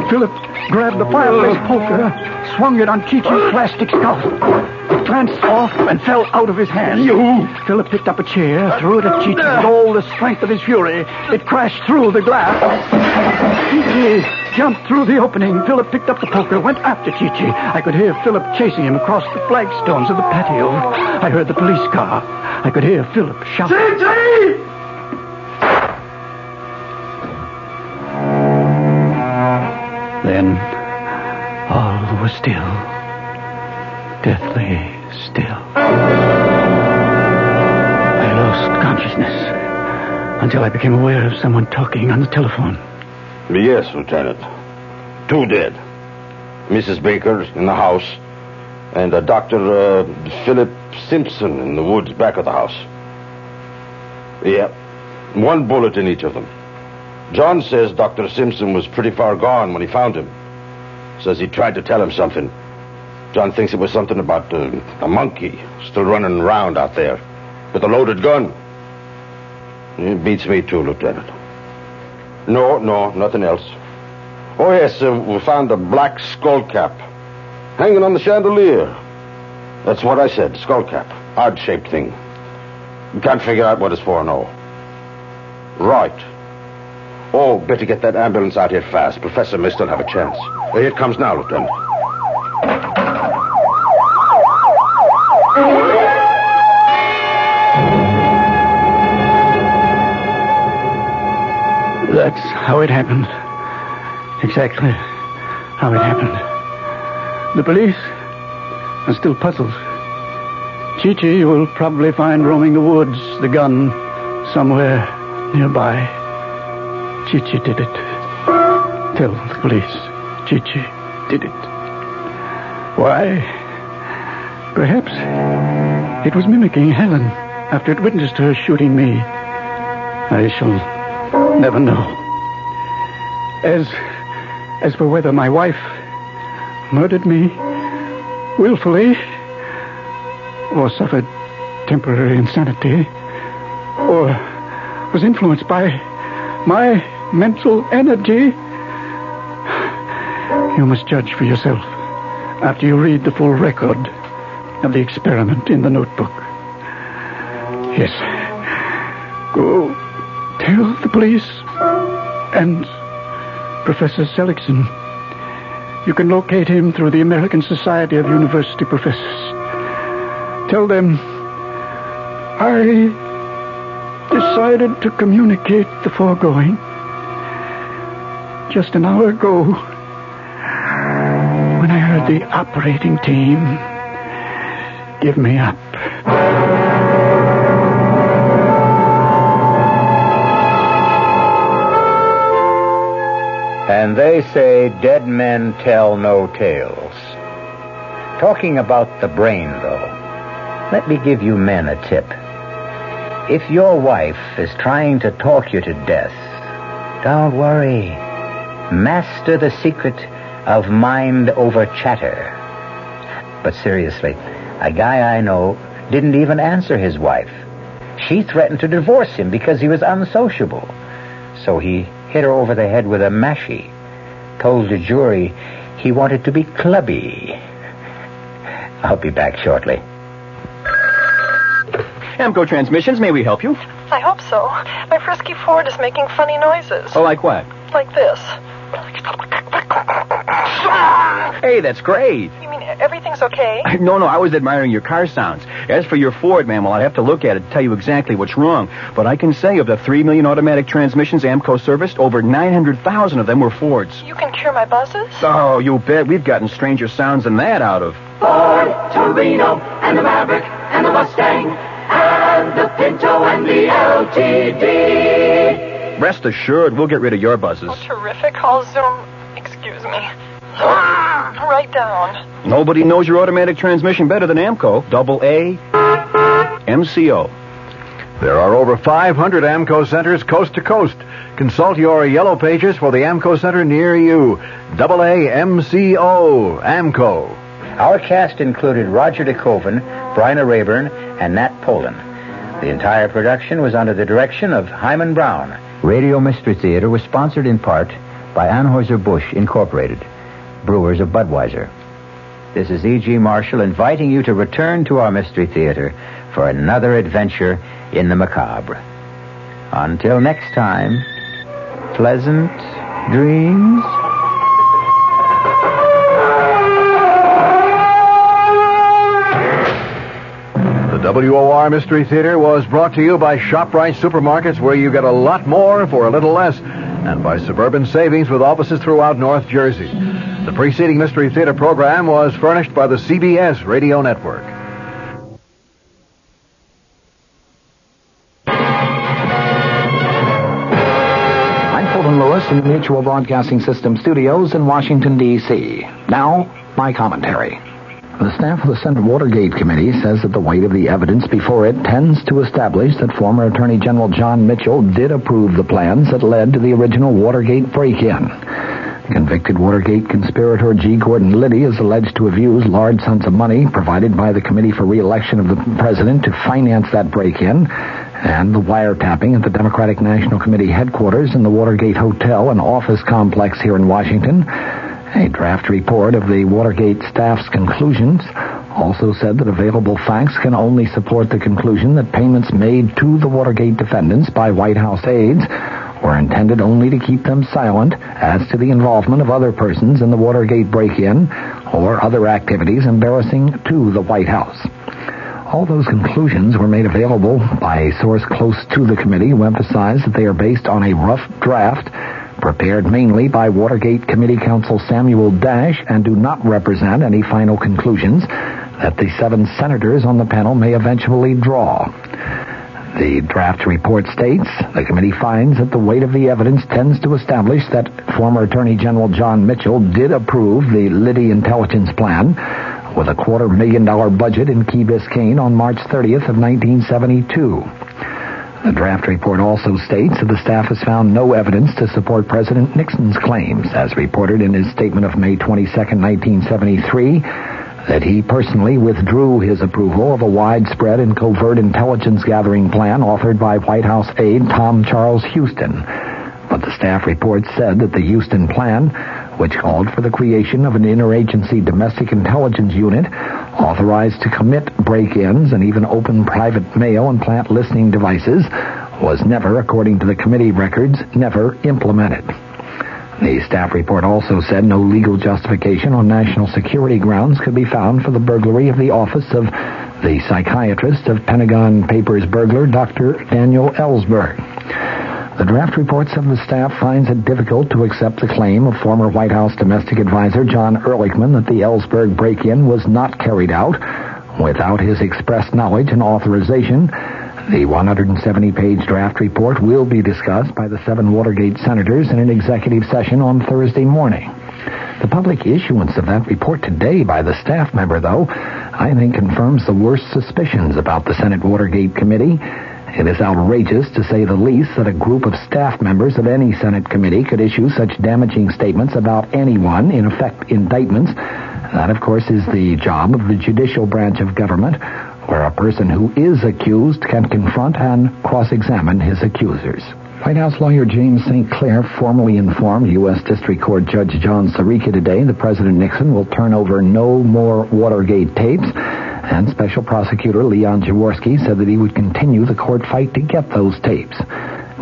Philip grabbed the fireplace poker, swung it on Chi-Chi's plastic skull. It glanced off and fell out of his hand. You! Philip picked up a chair, threw it at Chi-Chi with all the strength of his fury. It crashed through the glass. Chi-Chi jumped through the opening. Philip picked up the poker, went after Chi-Chi. I could hear Philip chasing him across the flagstones of the patio. I heard the police car. I could hear Philip shouting. Chi-Chi! Was still, deathly still. I lost consciousness until I became aware of someone talking on the telephone. Yes, Lieutenant. Two dead. Mrs. Baker in the house, and uh, Dr. Uh, Philip Simpson in the woods back of the house. Yep. One bullet in each of them. John says Dr. Simpson was pretty far gone when he found him. Says he tried to tell him something. John thinks it was something about uh, a monkey still running around out there with a loaded gun. It beats me too, Lieutenant. No, no, nothing else. Oh, yes, uh, we found a black skull cap hanging on the chandelier. That's what I said, skull cap. Odd shaped thing. Can't figure out what it's for, no. Right. Oh, better get that ambulance out here fast. Professor may still have a chance. Here it comes now, Lieutenant. That's how it happened. Exactly how it happened. The police are still puzzled. Chi-Chi will probably find roaming the woods the gun somewhere nearby. Chi-Chi did it. Tell the police Chi-Chi did it. Why? Perhaps it was mimicking Helen after it witnessed her shooting me. I shall never know. As as for whether my wife murdered me willfully or suffered temporary insanity or was influenced by my mental energy, you must judge for yourself after you read the full record of the experiment in the notebook. Yes. Go tell the police and Professor Seligson. You can locate him through the American Society of University Professors. Tell them I decided to communicate the foregoing just an hour ago when I heard the operating team give me up. And they say dead men tell no tales. Talking about the brain, though, let me give you men a tip. If your wife is trying to talk you to death, don't worry. Master the secret of mind over chatter. But seriously, a guy I know didn't even answer his wife. She threatened to divorce him because he was unsociable. So he hit her over the head with a mashie, told the jury he wanted to be clubby. I'll be back shortly. AAMCO Transmissions, may we help you? I hope so. My frisky Ford is making funny noises. Oh, like what? Like this. Hey, that's great. You mean everything's okay? <laughs> No, no, I was admiring your car sounds. As for your Ford, ma'am, well, I'd have to look at it to tell you exactly what's wrong. But I can say of the three million automatic transmissions AAMCO serviced, over 900,000 of them were Fords. You can cure my buzzes? Oh, you bet. We've gotten stranger sounds than that out of. Ford, Torino, and the Maverick, and the Mustang, and the Pinto, and the LTD. Rest assured, we'll get rid of your buzzes. Oh, terrific. I'll zoom. Excuse me. <sighs> Right down. Nobody knows your automatic transmission better than AAMCO. Double A, MCO. There are over 500 AAMCO centers coast to coast. Consult your yellow pages for the AAMCO center near you. Double A MCO AAMCO. Our cast included Roger DeKoven, Bryna Raeburn, and Nat Polen. The entire production was under the direction of Himan Brown. Radio Mystery Theater was sponsored in part by Anheuser-Busch Incorporated, brewers of Budweiser. This is E.G. Marshall inviting you to return to our Mystery Theater for another adventure in the macabre. Until next time, pleasant dreams. WOR Mystery Theater was brought to you by ShopRite Supermarkets, where you get a lot more for a little less, and by Suburban Savings with offices throughout North Jersey. The preceding Mystery Theater program was furnished by the CBS Radio Network. I'm Fulton Lewis in the Mutual Broadcasting System studios in Washington, D.C. Now, my commentary. The staff of the Senate Watergate Committee says that the weight of the evidence before it tends to establish that former Attorney General John Mitchell did approve the plans that led to the original Watergate break-in. Convicted Watergate conspirator G. Gordon Liddy is alleged to have used large sums of money provided by the Committee for Re-election of the President to finance that break-in and the wiretapping at the Democratic National Committee headquarters in the Watergate Hotel and office complex here in Washington. A draft report of the Watergate staff's conclusions also said that available facts can only support the conclusion that payments made to the Watergate defendants by White House aides were intended only to keep them silent as to the involvement of other persons in the Watergate break-in or other activities embarrassing to the White House. All those conclusions were made available by a source close to the committee who emphasized that they are based on a rough draft prepared mainly by Watergate Committee Counsel Samuel Dash and do not represent any final conclusions that the seven senators on the panel may eventually draw. The draft report states the committee finds that the weight of the evidence tends to establish that former Attorney General John Mitchell did approve the Liddy intelligence plan with a quarter million dollar budget in Key Biscayne on March 30th of 1972. The draft report also states that the staff has found no evidence to support President Nixon's claims, as reported in his statement of May 22, 1973, that he personally withdrew his approval of a widespread and covert intelligence gathering plan authored by White House aide Tom Charles Houston. But the staff report said that the Houston plan, which called for the creation of an interagency domestic intelligence unit authorized to commit break-ins and even open private mail and plant listening devices, was never, according to the committee records, never implemented. The staff report also said no legal justification on national security grounds could be found for the burglary of the office of the psychiatrist of Pentagon Papers burglar, Dr. Daniel Ellsberg. The draft reports of the staff finds it difficult to accept the claim of former White House domestic advisor John Ehrlichman that the Ellsberg break-in was not carried out without his express knowledge and authorization. The 170-page draft report will be discussed by the seven Watergate senators in an executive session on Thursday morning. The public issuance of that report today by the staff member, though, I think confirms the worst suspicions about the Senate Watergate Committee. It is outrageous, to say the least, that a group of staff members of any Senate committee could issue such damaging statements about anyone, in effect indictments. That, of course, is the job of the judicial branch of government, where a person who is accused can confront and cross-examine his accusers. White House lawyer James St. Clair formally informed U.S. District Court Judge John Sirica today that President Nixon will turn over no more Watergate tapes, and Special Prosecutor Leon Jaworski said that he would continue the court fight to get those tapes.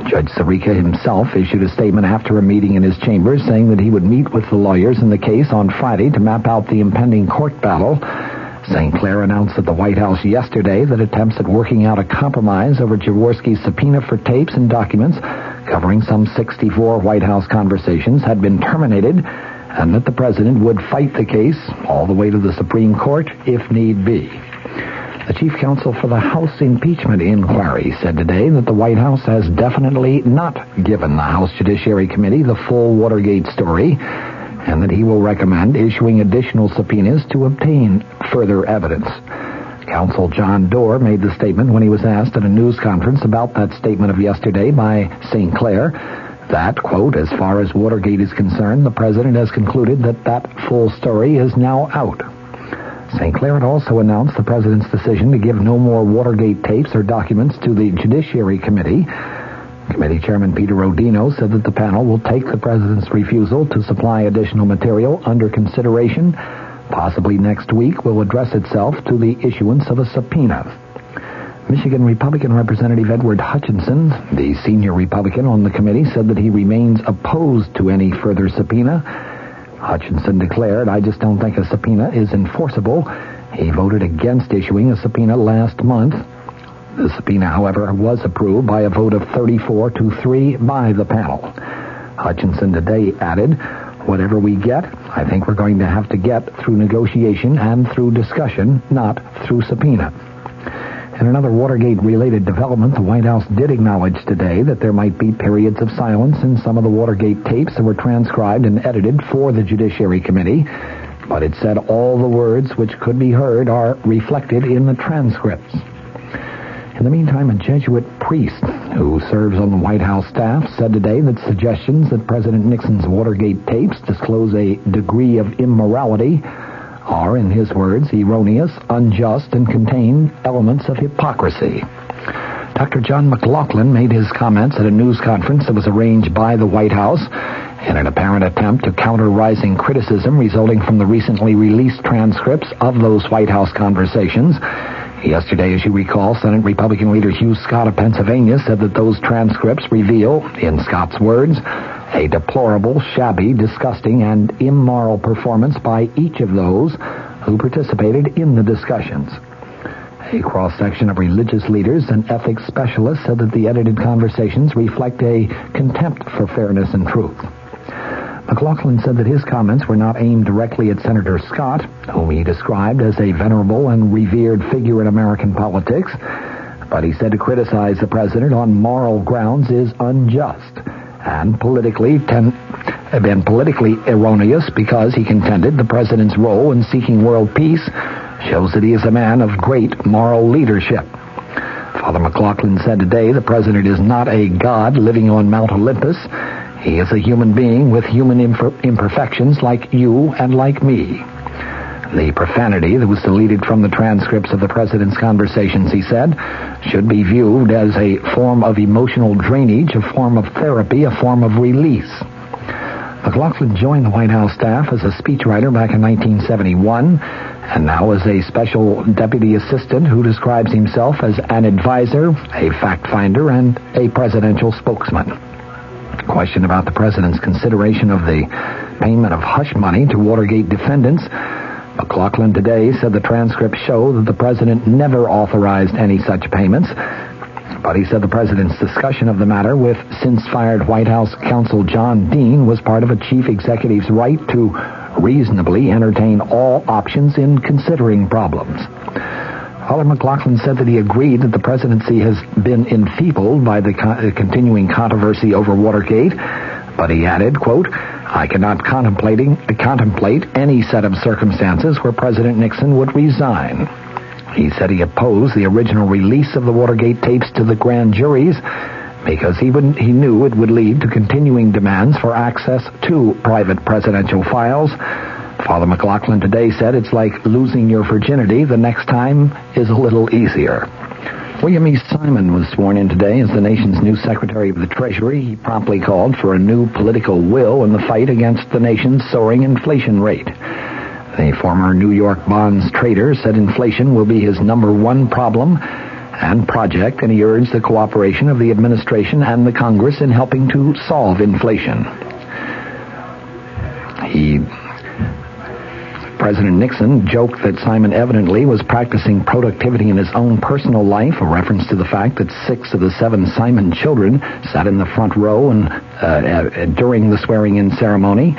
Judge Sirica himself issued a statement after a meeting in his chambers saying that he would meet with the lawyers in the case on Friday to map out the impending court battle. St. Clair announced at the White House yesterday that attempts at working out a compromise over Jaworski's subpoena for tapes and documents covering some 64 White House conversations had been terminated and that the president would fight the case all the way to the Supreme Court if need be. The chief counsel for the House impeachment inquiry said today that the White House has definitely not given the House Judiciary Committee the full Watergate story and that he will recommend issuing additional subpoenas to obtain further evidence. Counsel John Doar made the statement when he was asked at a news conference about that statement of yesterday by St. Clair that, quote, as far as Watergate is concerned, the president has concluded that that full story is now out. St. Clair had also announced the president's decision to give no more Watergate tapes or documents to the Judiciary Committee. Committee Chairman Peter Rodino said that the panel will take the president's refusal to supply additional material under consideration. Possibly next week will address itself to the issuance of a subpoena. Michigan Republican Representative Edward Hutchinson, the senior Republican on the committee, said that he remains opposed to any further subpoena. Hutchinson declared, I just don't think a subpoena is enforceable. He voted against issuing a subpoena last month. The subpoena, however, was approved by a vote of 34 to 3 by the panel. Hutchinson today added, whatever we get, I think we're going to have to get through negotiation and through discussion, not through subpoena. In another Watergate-related development, the White House did acknowledge today that there might be periods of silence in some of the Watergate tapes that were transcribed and edited for the Judiciary Committee, but it said all the words which could be heard are reflected in the transcripts. In the meantime, a Jesuit priest who serves on the White House staff said today that suggestions that President Nixon's Watergate tapes disclose a degree of immorality are, in his words, erroneous, unjust, and contain elements of hypocrisy. Dr. John McLaughlin made his comments at a news conference that was arranged by the White House in an apparent attempt to counter rising criticism resulting from the recently released transcripts of those White House conversations. Yesterday, as you recall, Senate Republican leader Hugh Scott of Pennsylvania said that those transcripts reveal, in Scott's words, a deplorable, shabby, disgusting, and immoral performance by each of those who participated in the discussions. A cross-section of religious leaders and ethics specialists said that the edited conversations reflect a contempt for fairness and truth. McLaughlin said that his comments were not aimed directly at Senator Scott, whom he described as a venerable and revered figure in American politics, but he said to criticize the president on moral grounds is unjust and politically ten, been politically erroneous because he contended the president's role in seeking world peace shows that he is a man of great moral leadership. Father McLaughlin said today the president is not a god living on Mount Olympus. He is a human being with human imper- imperfections like you and like me. The profanity that was deleted from the transcripts of the president's conversations, he said, should be viewed as a form of emotional drainage, a form of therapy, a form of release. McLaughlin joined the White House staff as a speechwriter back in 1971 and now as a special deputy assistant who describes himself as an advisor, a fact finder, and a presidential spokesman. Question about the president's consideration of the payment of hush money to Watergate defendants. McLaughlin today said the transcripts show that the president never authorized any such payments, but he said the president's discussion of the matter with since-fired White House counsel John Dean was part of a chief executive's right to reasonably entertain all options in considering problems. Father McLaughlin said that he agreed that the presidency has been enfeebled by the co- continuing controversy over Watergate, but he added, quote, I cannot contemplating, contemplate any set of circumstances where President Nixon would resign. He said he opposed the original release of the Watergate tapes to the grand juries because he, would, he knew it would lead to continuing demands for access to private presidential files. Father McLaughlin today said it's like losing your virginity. The next time is a little easier. William E. Simon was sworn in today as the nation's new Secretary of the Treasury. He promptly called for a new political will in the fight against the nation's soaring inflation rate. The former New York bonds trader said inflation will be his number one problem and project, and he urged the cooperation of the administration and the Congress in helping to solve inflation. He President Nixon joked that Simon evidently was practicing productivity in his own personal life, a reference to the fact that six of the seven Simon children sat in the front row and uh, uh, during the swearing-in ceremony.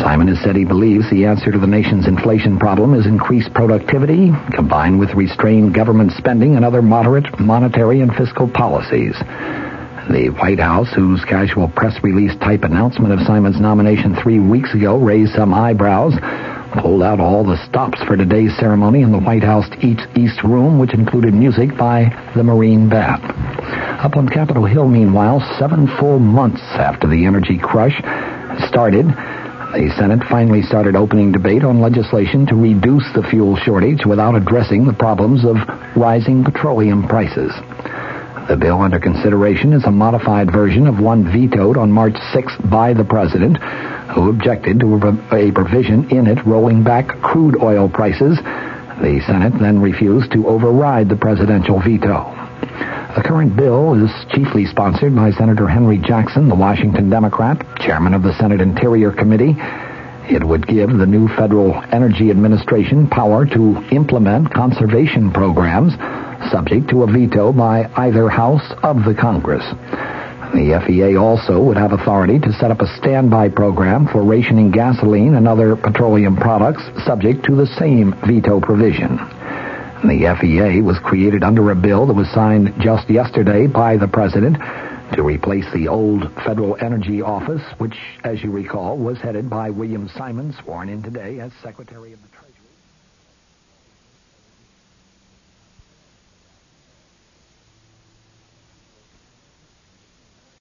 Simon has said he believes the answer to the nation's inflation problem is increased productivity combined with restrained government spending and other moderate monetary and fiscal policies. The White House, whose casual press release type announcement of Simon's nomination three weeks ago raised some eyebrows, pulled out all the stops for today's ceremony in the White House East, Room, which included music by the Marine Band. Up on Capitol Hill, meanwhile, seven full months after the energy crush started, the Senate finally started opening debate on legislation to reduce the fuel shortage without addressing the problems of rising petroleum prices. The bill under consideration is a modified version of one vetoed on March 6th by the President, who objected to a provision in it rolling back crude oil prices. The Senate then refused to override the presidential veto. The current bill is chiefly sponsored by Senator Henry Jackson, the Washington Democrat, chairman of the Senate Interior Committee. It would give the new Federal Energy Administration power to implement conservation programs subject to a veto by either house of the Congress. The FEA also would have authority to set up a standby program for rationing gasoline and other petroleum products subject to the same veto provision. The FEA was created under a bill that was signed just yesterday by the President to replace the old Federal Energy Office, which, as you recall, was headed by William Simon, sworn in today as Secretary of the.